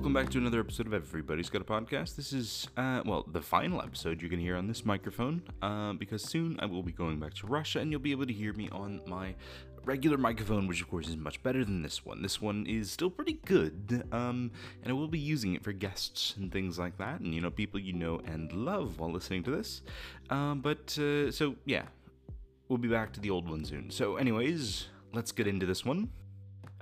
welcome back to another episode of Everybody's Got a Podcast. This is, uh, well, the final episode you're going to hear on this microphone, uh, because soon I will be going back to Russia and you'll be able to hear me on my regular microphone, which of course is much better than this one. This one is still pretty good, um, and I will be using it for guests and things like that, and you know, people you know and love while listening to this. Um, but, uh, so yeah, we'll be back to the old one soon. So, anyways, let's get into this one.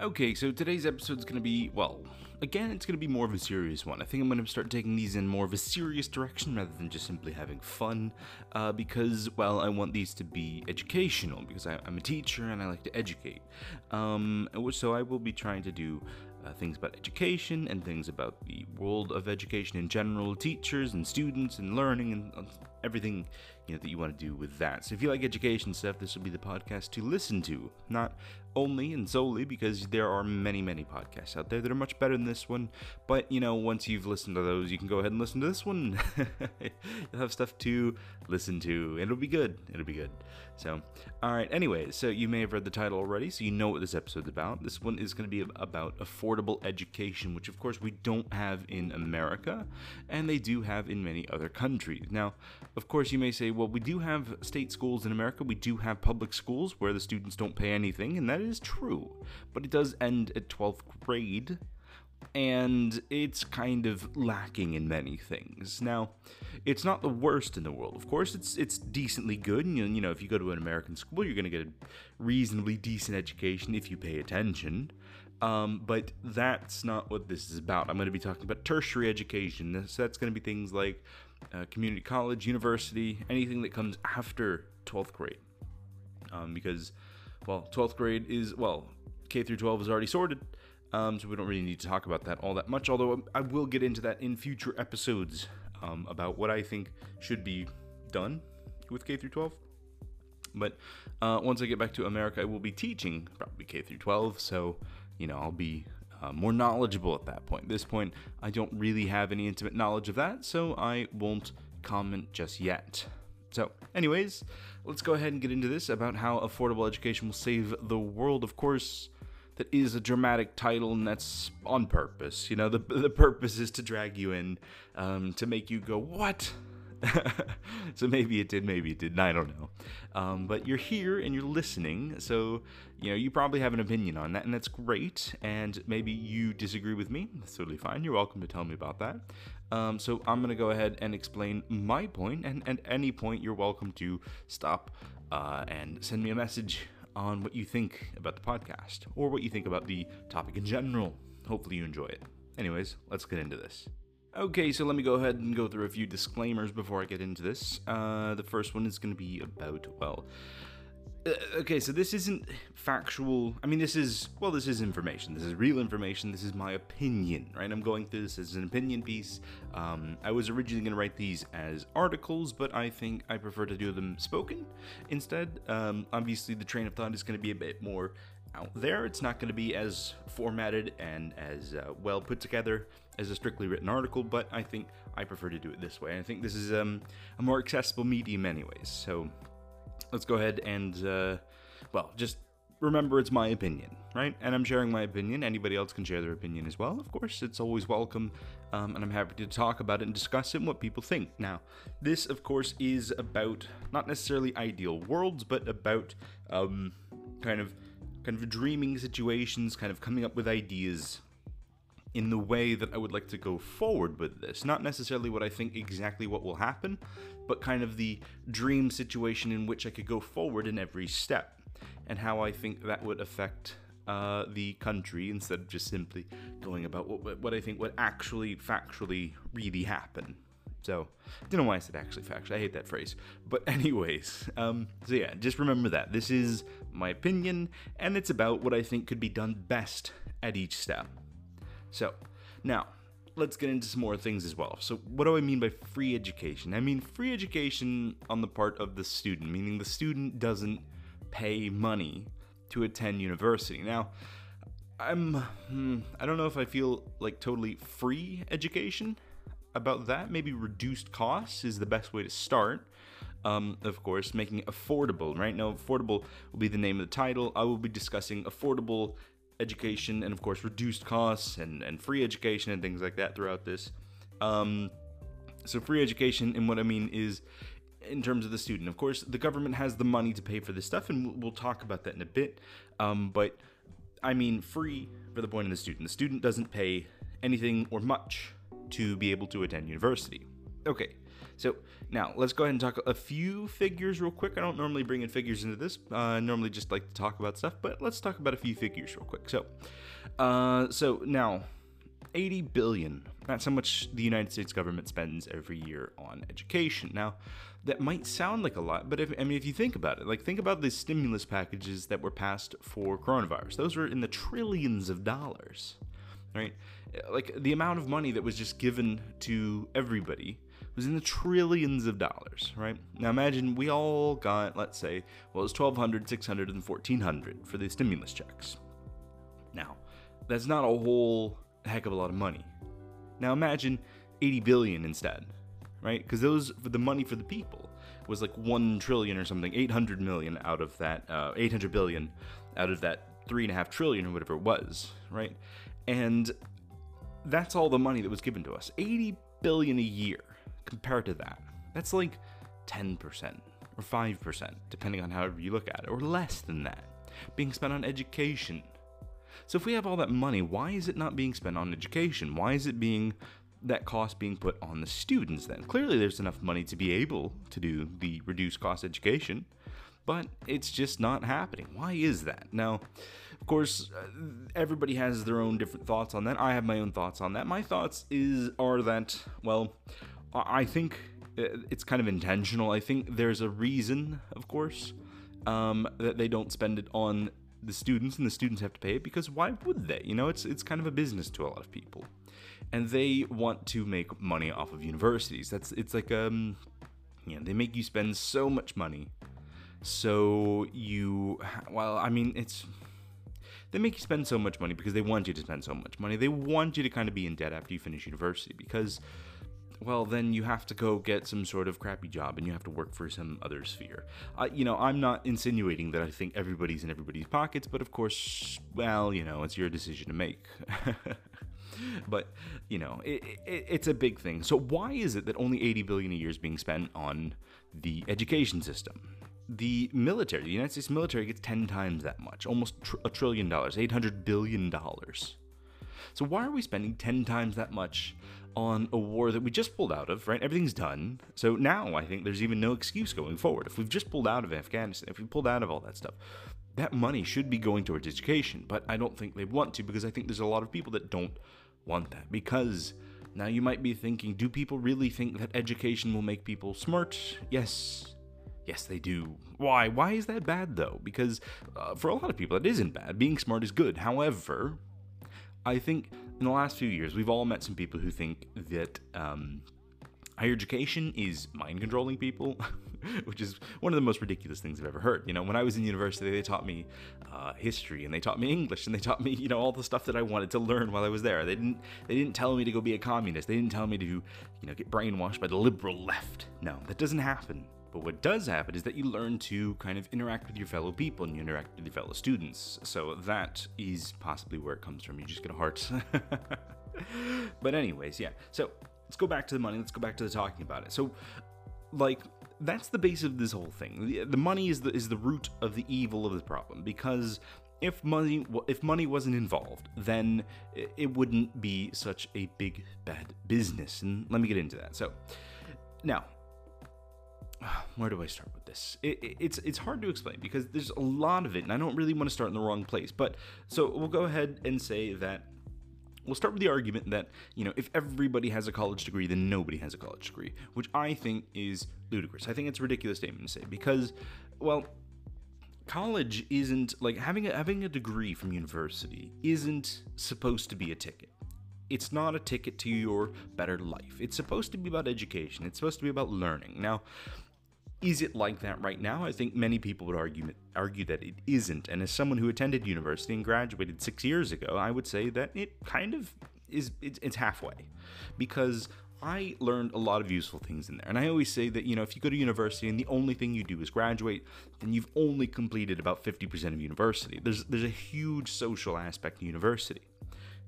Okay, so today's episode is going to be, well, again, it's going to be more of a serious one. I think I'm going to start taking these in more of a serious direction rather than just simply having fun, uh, because, well, I want these to be educational, because I, am a teacher and I like to educate. Um, so I will be trying to do uh, things about education and things about the world of education in general, teachers and students and learning and uh, everything you know that you want to do with that. So if you like education stuff, this will be the podcast to listen to, not only and solely because there are many, many podcasts out there that are much better than this one. But, you know, once you've listened to those, you can go ahead and listen to this one. You'll have stuff to listen to. It'll be good. It'll be good. So, all right. Anyways, so you may have read the title already, so you know what this episode's about. This one is going to be about affordable education, which, of course, we don't have in America, and they do have in many other countries. Now, of course, you may say, well, we do have state schools in America, we do have public schools where the students don't pay anything, and that is true. But it does end at 12th grade, and it's kind of lacking in many things. Now, it's not the worst in the world. Of course, it's it's decently good. And, you know, if you go to an American school, you're going to get a reasonably decent education if you pay attention. Um, but that's not what this is about. I'm going to be talking about tertiary education. So that's going to be things like uh, community college, university, anything that comes after 12th grade. Um, because, well, 12th grade is, well, K through 12 is already sorted. Um, so we don't really need to talk about that all that much, although I will get into that in future episodes um, about what I think should be done with K through 12. But uh, once I get back to America, I will be teaching probably K through 12, so you know I'll be uh, more knowledgeable at that point. At this point, I don't really have any intimate knowledge of that, so I won't comment just yet. So, anyways, let's go ahead and get into this about how affordable education will save the world. Of course, that is a dramatic title, and that's on purpose. You know, the the purpose is to drag you in, um, to make you go, "What? so maybe it did, maybe it didn't. I don't know. Um, but you're here and you're listening, so you know you probably have an opinion on that, and that's great. And maybe you disagree with me. That's totally fine. You're welcome to tell me about that. Um, so I'm gonna go ahead and explain my point, and at any point you're welcome to stop uh, and send me a message on what you think about the podcast or what you think about the topic in general. Hopefully you enjoy it. Anyways, let's get into this. Okay, so let me go ahead and go through a few disclaimers before I get into this. Uh, the first one is going to be about, well, okay, so this isn't factual. I mean, this is, well, this is information. This is real information. This is my opinion, right? I'm going through this as an opinion piece. Um, I was originally going to write these as articles, but I think I prefer to do them spoken instead. Um, obviously, the train of thought is going to be a bit more out there. It's not going to be as formatted and as uh, well put together as a strictly written article, but I think I prefer to do it this way. I think this is um, a more accessible medium, anyways. So let's go ahead and, uh, well, just remember it's my opinion, right? And I'm sharing my opinion. Anybody else can share their opinion as well, of course. It's always welcome, um, and I'm happy to talk about it and discuss it and what people think. Now, this, of course, is about not necessarily ideal worlds, but about um, kind of kind of dreaming situations, kind of coming up with ideas in the way that I would like to go forward with this. Not necessarily what I think exactly what will happen, but kind of the dream situation in which I could go forward in every step, and how I think that would affect uh, the country instead of just simply going about what, what I think would actually factually really happen. So, I don't know why I said actually factually. I hate that phrase. But, anyways, um, so yeah, just remember that. This is my opinion, and it's about what I think could be done best at each step. So, now, let's get into some more things as well. So, what do I mean by free education? I mean free education on the part of the student, meaning the student doesn't pay money to attend university. Now, I'm hmm, I don't know if I feel like totally free education about that. Maybe reduced costs is the best way to start. Um, of course, making affordable. Right now, affordable will be the name of the title. I will be discussing affordable education and, of course, reduced costs and, and free education and things like that throughout this. Um, so, free education, and what I mean is in terms of the student. Of course, the government has the money to pay for this stuff, and we'll talk about that in a bit. Um, but I mean, free for the point of the student. The student doesn't pay anything or much to be able to attend university. Okay, so now let's go ahead and talk a few figures real quick. I don't normally bring in figures into this. Uh, I normally just like to talk about stuff, but let's talk about a few figures real quick. So, uh, so now 80 billion. That's how much the United States government spends every year on education. Now, that might sound like a lot, but if, I mean, if you think about it, like think about the stimulus packages that were passed for coronavirus. Those were in the trillions of dollars, right? Like the amount of money that was just given to everybody was in the trillions of dollars, right? Now imagine we all got, let's say, well, it was 1200, 600, and 1400 for the stimulus checks. Now, that's not a whole heck of a lot of money. Now imagine 80 billion instead, right? Because those the money for the people was like one trillion or something, 800 million out of that, uh, 800 billion out of that three and a half trillion or whatever it was, right? And that's all the money that was given to us. 80 billion a year compared to that. That's like 10% or 5%, depending on however you look at it, or less than that, being spent on education, so if we have all that money, why is it not being spent on education? Why is it being that cost being put on the students then? Clearly there's enough money to be able to do the reduced cost education, but it's just not happening. Why is that? Now, of course, uh, everybody has their own different thoughts on that. I have my own thoughts on that. My thoughts is are that well, I think uh, it's kind of intentional. I think there's a reason, of course, um, that they don't spend it on the students and the students have to pay it because why would they? You know, it's it's kind of a business to a lot of people. And they want to make money off of universities. That's it's like um you know, they make you spend so much money. So you well, I mean, it's they make you spend so much money because they want you to spend so much money. They want you to kind of be in debt after you finish university because well, then you have to go get some sort of crappy job and you have to work for some other sphere. You know, I'm not insinuating that I think everybody's in everybody's pockets, but of course, well, you know, it's your decision to make. but you know, it, it, it's a big thing. So why is it that only 80 billion a year is being spent on the education system? The military, the United States military, gets 10 times that much, almost tr- a trillion dollars, 800 billion dollars. So why are we spending 10 times that much on a war that we just pulled out of, right? Everything's done. So now I think there's even no excuse going forward. If we've just pulled out of Afghanistan, if we pulled out of all that stuff, that money should be going towards education. But I don't think they want to because I think there's a lot of people that don't want that. Because now you might be thinking, do people really think that education will make people smart? Yes. Yes, they do. Why? Why is that bad though? Because uh, for a lot of people, it isn't bad. Being smart is good. However, I think in the last few years, we've all met some people who think that um, higher education is mind controlling people, which is one of the most ridiculous things I've ever heard. You know, when I was in university, they taught me uh, history and they taught me English and they taught me, you know, all the stuff that I wanted to learn while I was there. They didn't they didn't tell me to go be a communist. They didn't tell me to, you know, get brainwashed by the liberal left. No, that doesn't happen. But what does happen is that you learn to kind of interact with your fellow people and you interact with your fellow students. So that is possibly where it comes from. You just get a heart. but anyways, yeah. So let's go back to the money. Let's go back to the talking about it. So, like, that's the base of this whole thing. The, the money is the is the root of the evil of the problem because if money if money wasn't involved, then it wouldn't be such a big bad business. And let me get into that. So, now where do I start with this? It, it, it's it's hard to explain because there's a lot of it, and I don't really want to start in the wrong place. But so we'll go ahead and say that we'll start with the argument that you know if everybody has a college degree, then nobody has a college degree, which I think is ludicrous. I think it's a ridiculous statement to say because, well, college isn't like having a, having a degree from university isn't supposed to be a ticket it's not a ticket to your better life. It's supposed to be about education. It's supposed to be about learning. Now, is it like that right now? I think many people would argue argue that it isn't. And as someone who attended university and graduated six years ago, I would say that it kind of is it's, it's halfway, because I learned a lot of useful things in there. And I always say that, you know, if you go to university and the only thing you do is graduate, then you've only completed about 50% of university. There's there's a huge social aspect to university.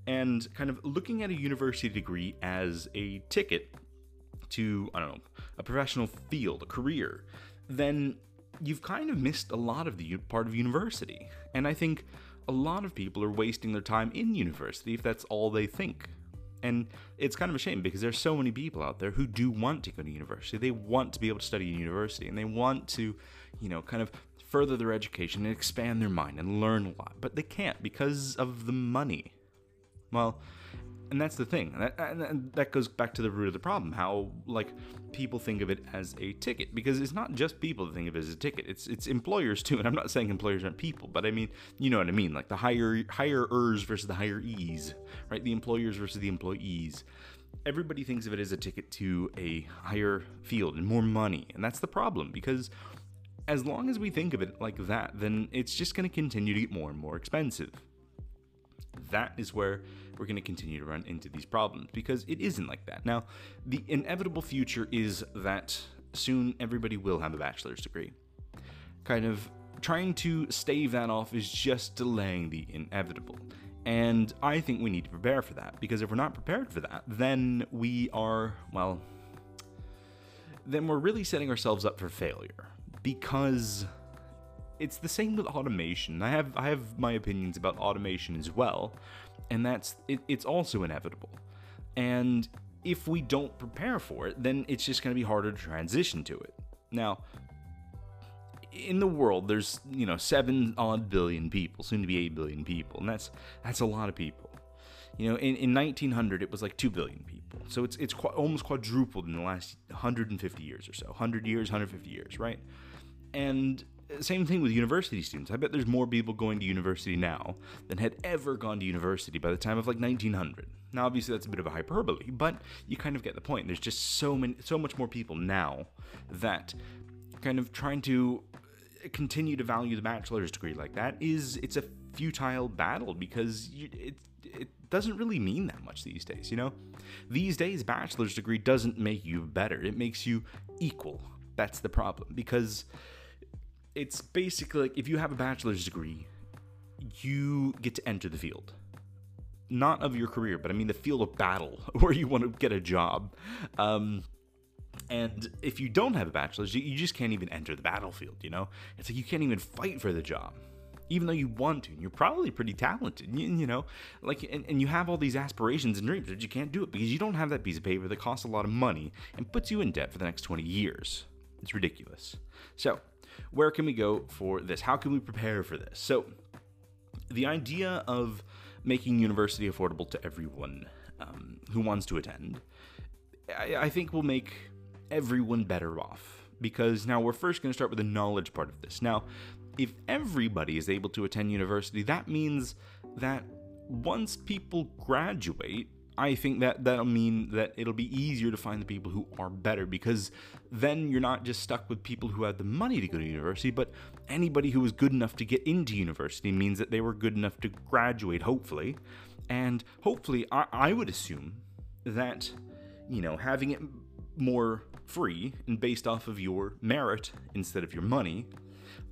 And kind of looking at a university degree as a ticket to, I don't know, a professional field, a career, then you've kind of missed a lot of the part of university. And I think a lot of people are wasting their time in university if that's all they think. And it's kind of a shame because there's so many people out there who do want to go to university. They want to be able to study in university and they want to, you know, kind of further their education and expand their mind and learn a lot, but they can't because of the money. Well, and that's the thing. And that, and that goes back to the root of the problem how like people think of it as a ticket. Because it's not just people that think of it as a ticket. It's it's employers too. And i'm not saying employers aren't people but i mean you know what i mean. Like the higher hirers versus the higher e's right? The employers versus the employees. Everybody thinks of it as a ticket to a higher field and more money. And that's the problem. Because as long as we think of it like that then it's just going to continue to get more and more expensive. That is where we're going to continue to run into these problems because it isn't like that. Now, the inevitable future is that soon everybody will have a bachelor's degree. Kind of trying to stave that off is just delaying the inevitable. And I think we need to prepare for that because if we're not prepared for that, then we are, well, then we're really setting ourselves up for failure because it's the same with automation. I have I have my opinions about automation as well, and that's it, it's also inevitable. And if we don't prepare for it, then it's just going to be harder to transition to it. Now, in the world, there's you know seven odd billion people, soon to be eight billion people, and that's that's a lot of people. You know, in, in 1900, it was like two billion people, so it's it's qu- almost quadrupled in the last 150 years or so, 100 years, 150 years, right? And same thing with university students. I bet there's more people going to university now than had ever gone to university by the time of like 1900. Now, obviously, that's a bit of a hyperbole, but you kind of get the point. There's just so many, so much more people now that kind of trying to uh, continue to value the bachelor's degree like that is it's a futile battle because you, it it doesn't really mean that much these days. You know, these days, bachelor's degree doesn't make you better; it makes you equal. That's the problem because it's basically like if you have a bachelor's degree, you get to enter the field. Not of your career, but I mean the field of battle where you want to get a job. Um, and if you don't have a bachelor's, you just can't even enter the battlefield, you know? It's like you can't even fight for the job, even though you want to. And you're probably pretty talented, you, you know? Like, and, and you have all these aspirations and dreams, but you can't do it because you don't have that piece of paper that costs a lot of money and puts you in debt for the next 20 years. It's ridiculous. So, where can we go for this? How can we prepare for this? So, the idea of making university affordable to everyone um, who wants to attend, I, I think will make everyone better off. Because now we're first going to start with the knowledge part of this. Now, if everybody is able to attend university, that means that once people graduate, I think that that'll mean that it'll be easier to find the people who are better because then you're not just stuck with people who had the money to go to university, but anybody who was good enough to get into university means that they were good enough to graduate, hopefully. And hopefully, I, I would assume that, you know, having it more free and based off of your merit instead of your money,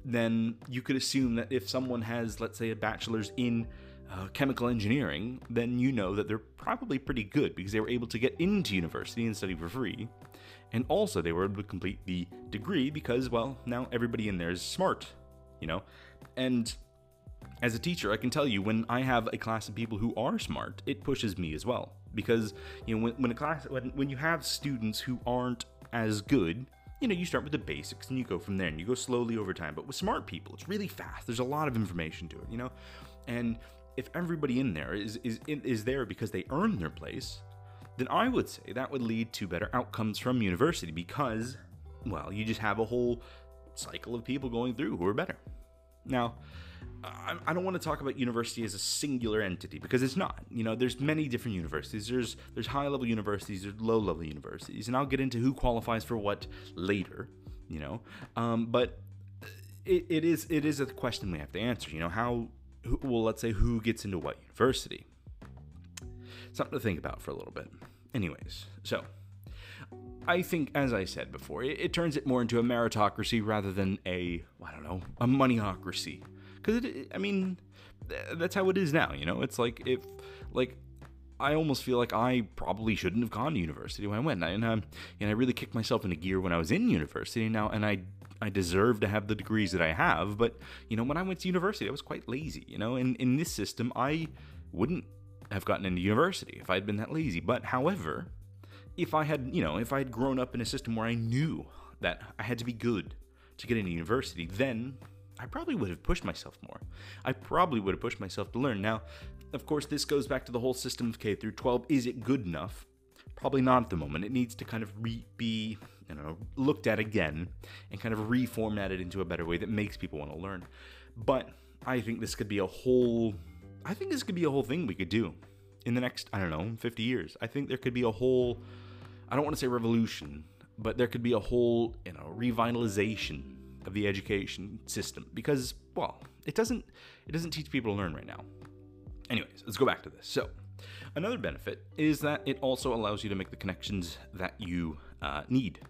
then you could assume that if someone has, let's say, a bachelor's in uh, chemical engineering, then you know that they're probably pretty good because they were able to get into university and study for free. And also, they were able to complete the degree because, well, now everybody in there is smart, you know? And as a teacher, I can tell you when I have a class of people who are smart, it pushes me as well. Because, you know, when, when a class, when, when you have students who aren't as good, you know, you start with the basics and you go from there and you go slowly over time. But with smart people, it's really fast. There's a lot of information to it, you know? And if everybody in there is is is there because they earned their place, then I would say that would lead to better outcomes from university because, well, you just have a whole cycle of people going through who are better. Now, I don't want to talk about university as a singular entity because it's not. You know, there's many different universities. There's there's high level universities, there's low level universities, and I'll get into who qualifies for what later. You know, um, but it, it is it is a question we have to answer. You know, how well, let's say who gets into what university. Something to think about for a little bit. Anyways, so I think, as I said before, it, it turns it more into a meritocracy rather than a, I don't know, a moneyocracy. Because, I mean, that's how it is now, you know? It's like, if, like, I almost feel like I probably shouldn't have gone to university when I went, and, um, and I really kicked myself into gear when I was in university now, and I I deserve to have the degrees that I have, but you know when I went to university, I was quite lazy, you know. And in this system, I wouldn't have gotten into university if I had been that lazy. But however, if I had, you know, if I had grown up in a system where I knew that I had to be good to get into university, then I probably would have pushed myself more. I probably would have pushed myself to learn. Now, of course, this goes back to the whole system of K through 12. Is it good enough? Probably not at the moment. It needs to kind of re- be, you know, looked at again and kind of reformatted into a better way that makes people want to learn. But I think this could be a whole. I think this could be a whole thing we could do in the next, I don't know, 50 years. I think there could be a whole. I don't want to say revolution, but there could be a whole, you know, revitalization of the education system because, well, it doesn't it doesn't teach people to learn right now. Anyways, let's go back to this. So, another benefit is that it also allows you to make the connections that you uh, need.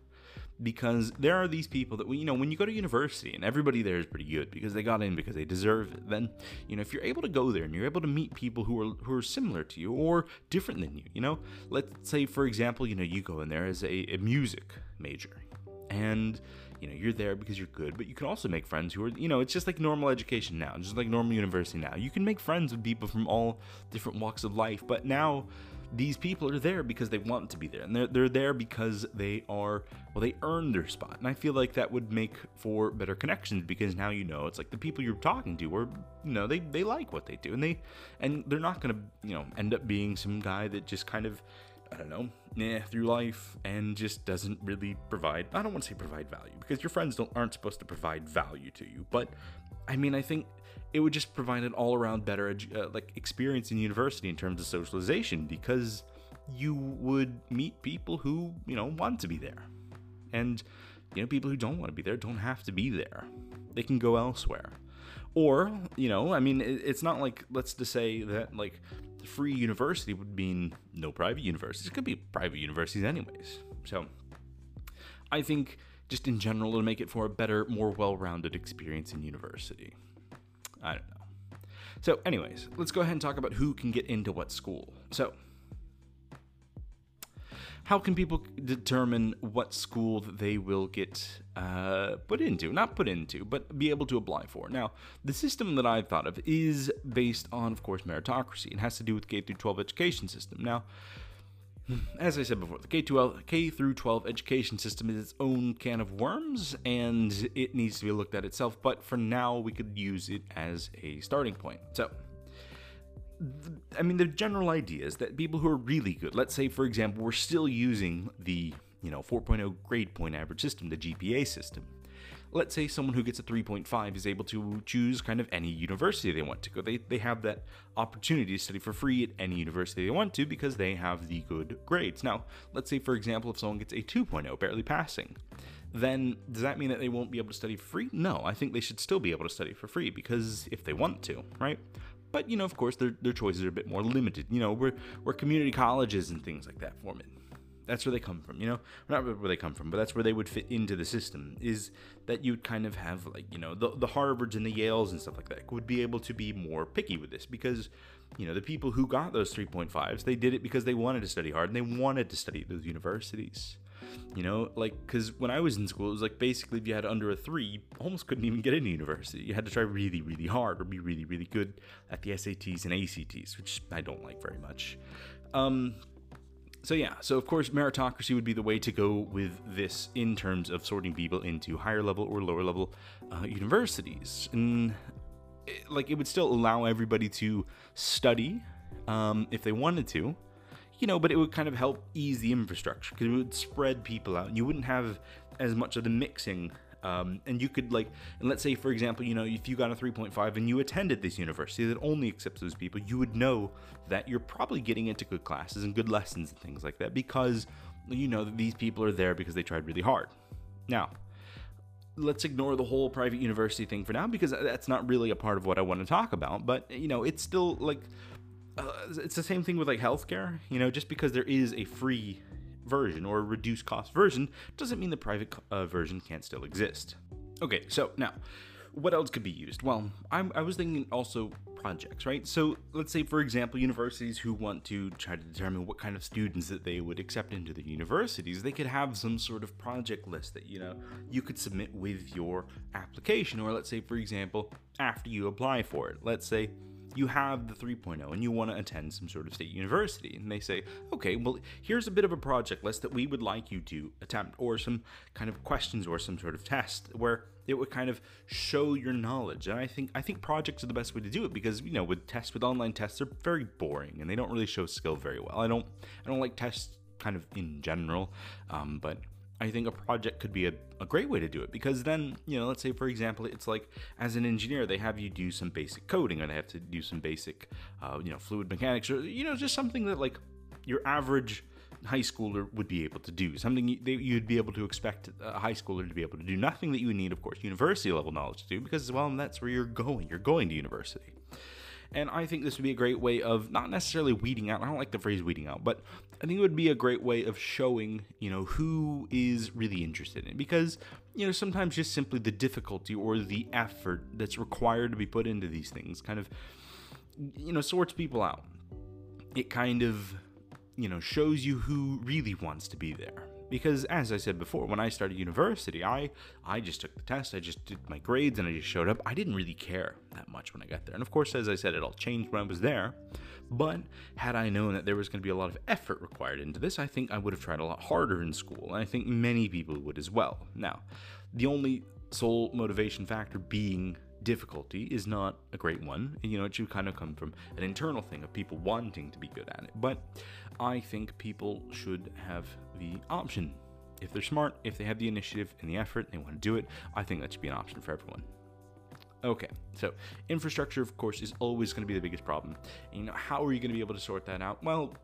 Because there are these people that, you know, when you go to university and everybody there is pretty good because they got in because they deserve it, then, you know, if you're able to go there and you're able to meet people who are, who are similar to you or different than you, you know, let's say, for example, you know, you go in there as a, a music major and you know you're there because you're good but you can also make friends who are you know it's just like normal education now just like normal university now. You can make friends with people from all different walks of life but now these people are there because they want to be there and they're, they're there because they are well they earn their spot and i feel like that would make for better connections because now you know it's like the people you're talking to are you know they, they like what they do and they and they're not gonna you know end up being some guy that just kind of I don't know, yeah, through life and just doesn't really provide. I don't want to say provide value because your friends don't aren't supposed to provide value to you, but I mean, I think it would just provide an all around better uh, like experience in university in terms of socialization because you would meet people who you know want to be there, and you know people who don't want to be there don't have to be there. They can go elsewhere. Or, you know, I mean, it's not like, let's just say that, like, free university would mean no private universities. It could be private universities, anyways. So, I think just in general, it'll make it for a better, more well rounded experience in university. I don't know. So, anyways, let's go ahead and talk about who can get into what school. So, how can people determine what school they will get uh, put into? Not put into, but be able to apply for. Now, the system that I've thought of is based on, of course, meritocracy. It has to do with K through 12 education system. Now, Hmm. as I said before, the K-12, K through 12 education system is its own can of worms, and it needs to be looked at itself. But for now, we could use it as a starting point. So, I mean, the general idea is that people who are really good, let's say, for example, we're still using the, you know, 4.0 grade point average system, the GPA system. Let's say someone who gets a 3.5 is able to choose kind of any university they want to go. They, they have that opportunity to study for free at any university they want to because they have the good grades. Now, let's say, for example, if someone gets a 2.0, barely passing, then does that mean that they won't be able to study free? No, I think they should still be able to study for free because if they want to, right? But you know, of course, their their choices are a bit more limited. You know, where where community colleges and things like that form it. That's where they come from. You know, not where they come from, but that's where they would fit into the system. Is that you'd kind of have like you know the the Harvards and the Yales and stuff like that would be able to be more picky with this because you know the people who got those 3.5s they did it because they wanted to study hard and they wanted to study at those universities you know, like, because when I was in school, it was like basically if you had under a three, you almost couldn't even get into university. You had to try really, really hard or be really, really good at the SATs and ACTs, which I don't like very much. Um, so yeah, so of course meritocracy would be the way to go with this in terms of sorting people into higher level or lower level uh, universities, and it, like it would still allow everybody to study um, if they wanted to, you know, but it would kind of help ease the infrastructure because it would spread people out. And you wouldn't have as much of the mixing. Um, and you could like, and let's say for example, you know, if you got a 3.5 and you attended this university that only accepts those people, you would know that you're probably getting into good classes and good lessons and things like that because you know that these people are there because they tried really hard. Now, let's ignore the whole private university thing for now because that's not really a part of what I want to talk about. But you know, it's still like uh, it's the same thing with like healthcare. You know, just because there is a free version or a reduced cost version doesn't mean the private uh, version can't still exist. Okay, so now, what else could be used? Well, I'm, I was thinking also projects, right? So let's say, for example, universities who want to try to determine what kind of students that they would accept into the universities, they could have some sort of project list that you know you could submit with your application. Or let's say, for example, after you apply for it, let's say you have the 3.0 and you want to attend some sort of state university and they say okay well here's a bit of a project list that we would like you to attempt or some kind of questions or some sort of test where it would kind of show your knowledge. And I think I think projects are the best way to do it because you know with tests with online tests they're very boring and they don't really show skill very well. I don't I don't like tests kind of in general, um, but I think a project could be a, a great way to do it because then, you know, let's say for example, it's like as an engineer, they have you do some basic coding or they have to do some basic, uh, you know, fluid mechanics or, you know, just something that like your average high schooler would be able to do. Something that you'd be able to expect a high schooler to be able to do. Nothing that you need, of course, university level knowledge to do, because, well, that's where you're going. You're going to university. And I think this would be a great way of not necessarily weeding out. I don't like the phrase weeding out, but I think it would be a great way of showing, you know, who is really interested in it. Because, you know, sometimes just simply the difficulty or the effort that's required to be put into these things kind of, you know, sorts people out. It kind of you know, shows you who really wants to be there. Because as I said before, when I started university, I I just took the test, I just did my grades and I just showed up. I didn't really care that much when I got there. And of course, as I said, it all changed when I was there. But had I known that there was going to be a lot of effort required into this, I think I would have tried a lot harder in school. And I think many people would as well. Now, the only sole motivation factor being difficulty is not a great one. You know, it should kind of come from an internal thing of people wanting to be good at it. But I think people should have the option. If they're smart, if they have the initiative and the effort, and they want to do it, I think that should be an option for everyone. Okay, so infrastructure, of course, is always going to be the biggest problem. And, you know, how are you going to be able to sort that out? Well,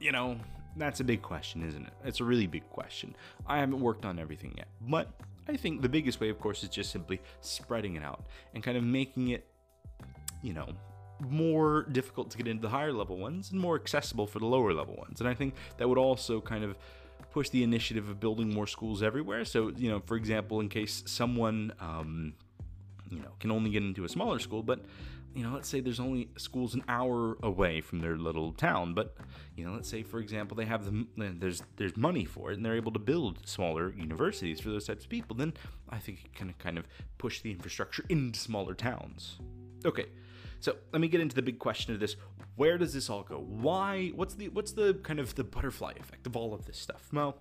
you know, that's a big question, isn't it? It's a really big question. I haven't worked on everything yet, but I think the biggest way, of course, is just simply spreading it out and kind of making it, you know, more difficult to get into the higher level ones and more accessible for the lower level ones. And I think that would also kind of push the initiative of building more schools everywhere. So, you know, for example, in case someone, um, you know, can only get into a smaller school, but you know, let's say there's only schools an hour away from their little town, but you know, let's say for example they have the there's there's money for it and they're able to build smaller universities for those types of people, then I think it can kind of push the infrastructure into smaller towns. Okay. So let me get into the big question of this. Where does this all go? Why what's the what's the kind of the butterfly effect of all of this stuff? Well,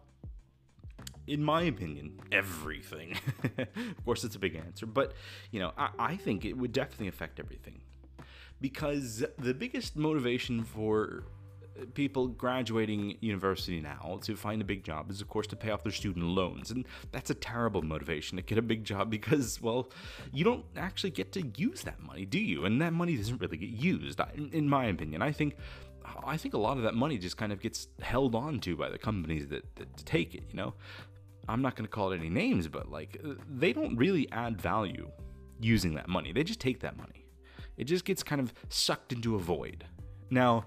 in my opinion, everything. of course, it's a big answer, but you know, I, I, think it would definitely affect everything because the biggest motivation for people graduating university now to find a big job is of course to pay off their student loans and that's a terrible motivation to get a big job because well you don't actually get to use that money do you and that money doesn't really get used in my opinion i think I think a lot of that money just kind of gets held on to by the companies that, that take it, you know? I'm not going to call it any names, but like they don't really add value using that money. They just take that money. It just gets kind of sucked into a void. Now,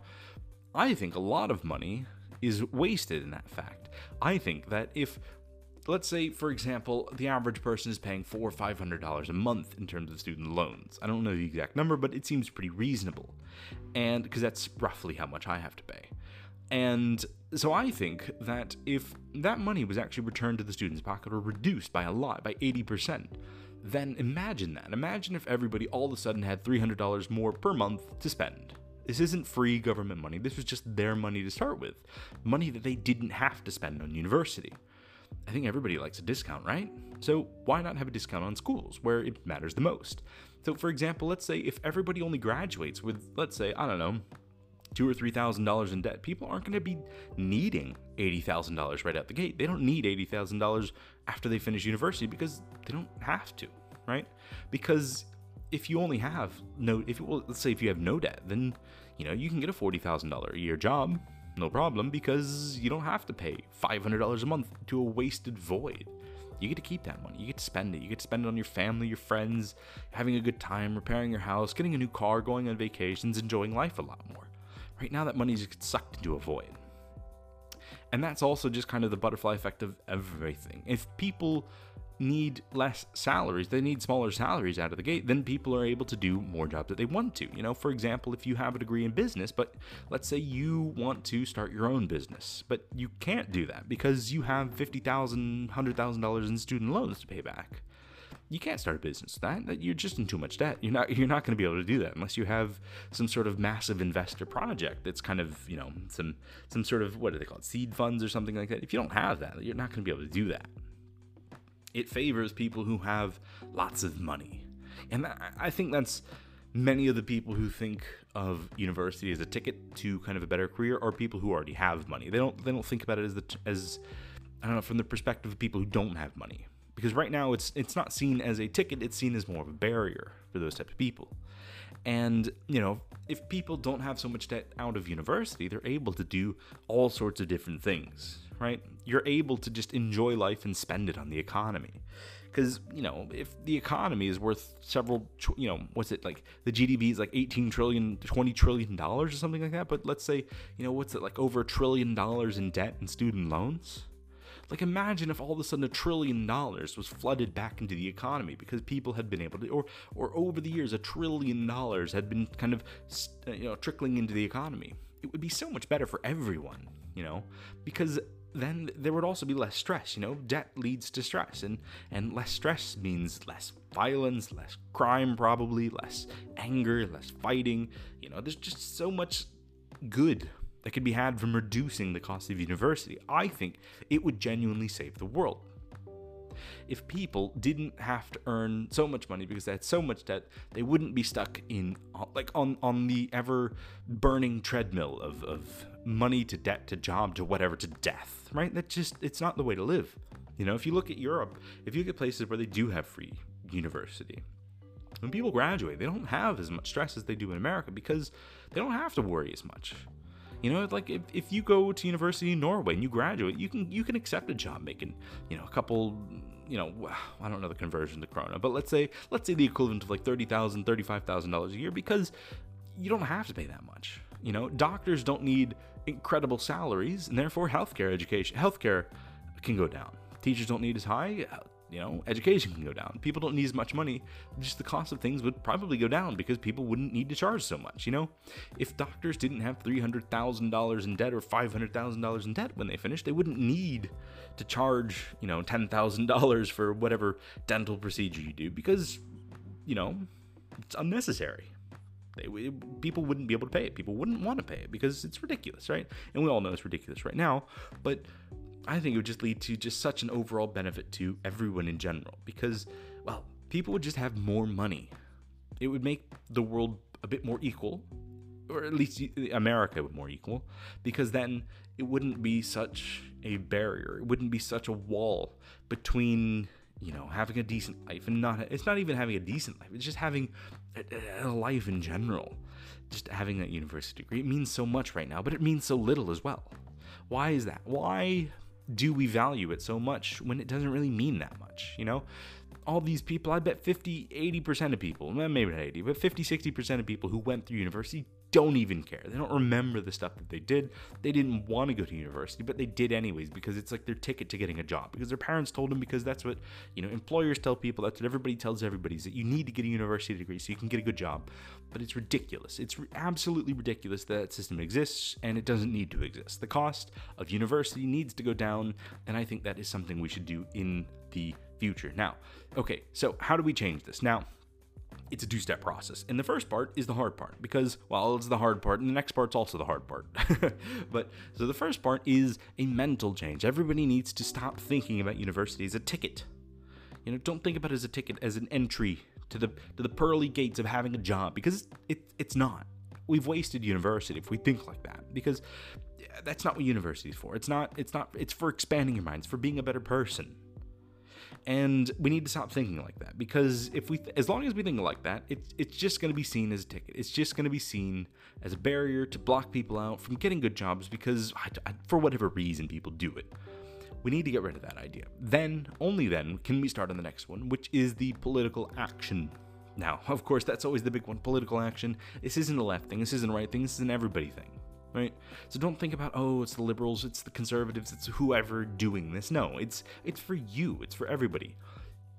I think a lot of money is wasted in that fact. I think that if let's say, for example, the average person is paying four or five hundred dollars a month in terms of student loans. I don't know the exact number, but it seems pretty reasonable, and because that's roughly how much I have to pay. And so I think that if that money was actually returned to the student's pocket or reduced by a lot, by 80%, then imagine that. Imagine if everybody all of a sudden had $300 more per month to spend. This isn't free government money, this was just their money to start with. Money that they didn't have to spend on university. I think everybody likes a discount, right? So why not have a discount on schools where it matters the most? So, for example, let's say if everybody only graduates with, let's say, I don't know, two or three thousand dollars in debt, people aren't going to be needing eighty thousand dollars right out the gate. They don't need eighty thousand dollars after they finish university because they don't have to, right? Because if you only have no, if well, let's say if you have no debt, then you know you can get a forty thousand dollar a year job, no problem, because you don't have to pay five hundred dollars a month to a wasted void. You get to keep that money. You get to spend it. You get to spend it on your family, your friends, having a good time, repairing your house, getting a new car, going on vacations, enjoying life a lot more. Right now, that money just sucked into a void. And that's also just kind of the butterfly effect of everything. If people need less salaries, they need smaller salaries out of the gate, then people are able to do more jobs that they want to. You know, for example, if you have a degree in business, but let's say you want to start your own business, but you can't do that because you have $50,000, $100,000 in student loans to pay back. You can't start a business that. You're just in too much debt. You're not. You're not going to be able to do that unless you have some sort of massive investor project that's kind of you know some some sort of what do they call it seed funds or something like that. If you don't have that, you're not going to be able to do that it favors people who have lots of money. And I think that's many of the people who think of university as a ticket to kind of a better career are people who already have money. They don't they don't think about it as the as I don't know from the perspective of people who don't have money. Because right now it's it's not seen as a ticket, it's seen as more of a barrier for those type of people. And, you know, if people don't have so much debt out of university, they're able to do all sorts of different things, right? You're able to just enjoy life and spend it on the economy. Because, you know, if the economy is worth several, you know, what's it like? The GDP is like 18 trillion, 20 trillion dollars or something like that. But let's say, you know, what's it like over a trillion dollars in debt and student loans? Like, imagine if all of a sudden a trillion dollars was flooded back into the economy because people had been able to, or, or over the years, a trillion dollars had been kind of, you know, trickling into the economy. It would be so much better for everyone, you know, because then there would also be less stress. You know, debt leads to stress, and and less stress means less violence, less crime, probably less anger, less fighting. You know, there's just so much good that could be had from reducing the cost of university. I think it would genuinely save the world. If people didn't have to earn so much money because they had so much debt, they wouldn't be stuck in like on on the ever burning treadmill of, of money to debt to job to whatever to death, right? That just it's not the way to live. You know, if you look at Europe, if you look at places where they do have free university, when people graduate, they don't have as much stress as they do in America because they don't have to worry as much. You know, like if, if you go to university in Norway and you graduate, you can you can accept a job making, you know, a couple, you know, I don't know the conversion to krona, but let's say let's say the equivalent of like thirty thousand, thirty five thousand dollars a year because you don't have to pay that much. You know, doctors don't need incredible salaries, and therefore healthcare education healthcare can go down. Teachers don't need as high uh, you know, education can go down. People don't need as much money. Just the cost of things would probably go down because people wouldn't need to charge so much. You know, if doctors didn't have three hundred thousand dollars in debt or five hundred thousand dollars in debt when they finished, they wouldn't need to charge you know ten thousand dollars for whatever dental procedure you do because you know it's unnecessary. People wouldn't be able to pay it. People wouldn't want to pay it because it's ridiculous, right? And we all know it's ridiculous right now. But I think it would just lead to just such an overall benefit to everyone in general because, well, people would just have more money. It would make the world a bit more equal, or at least America would more equal, because then it wouldn't be such a barrier. It wouldn't be such a wall between you know having a decent life and not. It's not even having a decent life. It's just having life in general. Just having that university degree it means so much right now, but it means so little as well. Why is that? Why do we value it so much when it doesn't really mean that much, you know? All these people, I bet 50, 80% of people, maybe not 80, but 50, 60% of people who went through university don't even care. They don't remember the stuff that they did. They didn't want to go to university, but they did anyways because it's like their ticket to getting a job. Because their parents told them because that's what, you know, employers tell people, that's what everybody tells everybody is that you need to get a university degree so you can get a good job. But it's ridiculous. It's absolutely ridiculous that, that system exists and it doesn't need to exist. The cost of university needs to go down, and I think that is something we should do in the future. Now, okay, so how do we change this? Now, it's a two step process. And the first part is the hard part because, well, it's the hard part, and the next part's also the hard part. but so the first part is a mental change. Everybody needs to stop thinking about university as a ticket. You know, don't think about it as a ticket, as an entry to the to the pearly gates of having a job because it, it's not. We've wasted university if we think like that because that's not what university is for. It's not. It's not. It's for expanding your minds, for being a better person and we need to stop thinking like that because if we as long as we think like that it's it's just going to be seen as a ticket. It's just going to be seen as a barrier to block people out from getting good jobs because I, I, for whatever reason people do it. We need to get rid of that idea. Then only then can we start on the next one which is the political action. Now of course that's always the big one political action. This isn't a left thing. This isn't a right thing. This is an everybody thing right? So don't think about oh, it's the liberals, it's the conservatives, it's whoever doing this. No, it's it's for you. It's for everybody.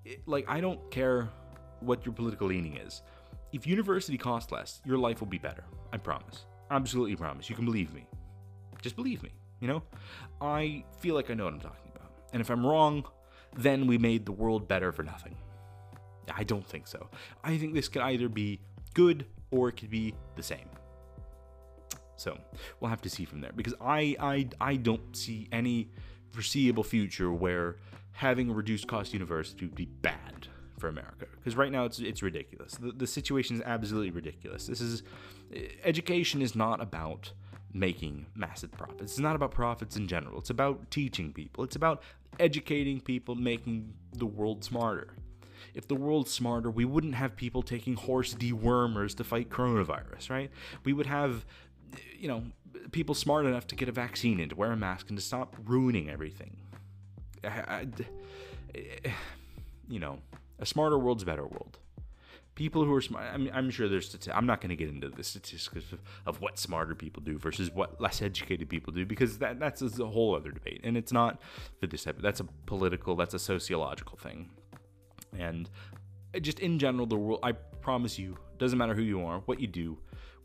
It, like I don't care what your political leaning is. If university costs less, your life will be better. I promise. Absolutely promise. You can believe me. Just believe me, you know? I feel like I know what I'm talking about. And if I'm wrong, then we made the world better for nothing. I don't think so. I think this could either be good or it could be the same. So we'll have to see from there because I I I don't see any foreseeable future where having a reduced cost university would be bad for America because right now it's it's ridiculous. The, the situation is absolutely ridiculous. This is education is not about making massive profits. It's not about profits in general. It's about teaching people. It's about educating people, making the world smarter. If the world's smarter, we wouldn't have people taking horse dewormers to fight coronavirus, right? We would have you know, people smart enough to get a vaccine and to wear a mask and to stop ruining everything. I, I, you know, a smarter world's a better world. People who are smart, I mean, I'm sure there's, stati- I'm not going to get into the statistics of, of what smarter people do versus what less educated people do because that that's a whole other debate. And it's not for this type, that's a political, that's a sociological thing. And just in general, the world, I promise you, doesn't matter who you are, what you do,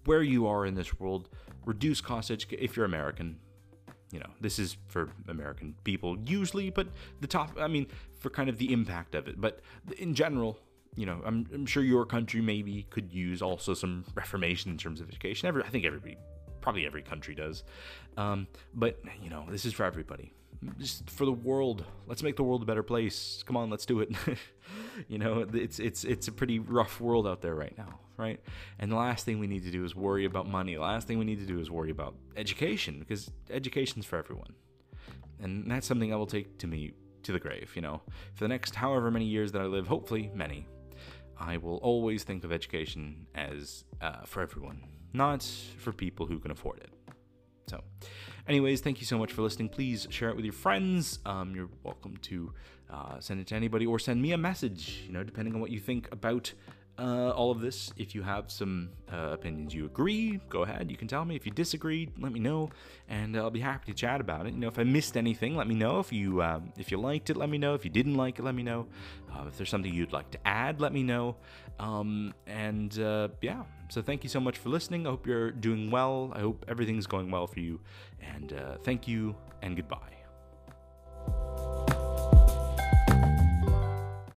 where you are in this world, reduce cost education if you're American. You know, this is for American people usually, but the top, I mean, for kind of the impact of it. But in general, you know, I'm, I'm sure your country maybe could use also some reformation in terms of education. Every, I think everybody, probably every country does. Um, but, you know, this is for everybody just for the world. Let's make the world a better place. Come on, let's do it. you know, it's it's it's a pretty rough world out there right now, right? And the last thing we need to do is worry about money. The last thing we need to do is worry about education because education's for everyone. And that's something I will take to me to the grave, you know. For the next however many years that I live, hopefully many, I will always think of education as uh, for everyone, not for people who can afford it. So, anyways, thank you so much for listening. Please share it with your friends. Um, you're welcome to uh, send it to anybody or send me a message, you know, depending on what you think about uh, all of this. If you have some uh, opinions you agree, go ahead. You can tell me. If you disagree, let me know, and I'll be happy to chat about it. You know, if I missed anything, let me know. If you um, if you liked it, let me know. If you didn't like it, let me know. Uh, if there's something you'd like to add, let me know. Um, and uh, yeah, so thank you so much for listening. I hope you're doing well. I hope everything's going well for you. And uh, thank you and goodbye.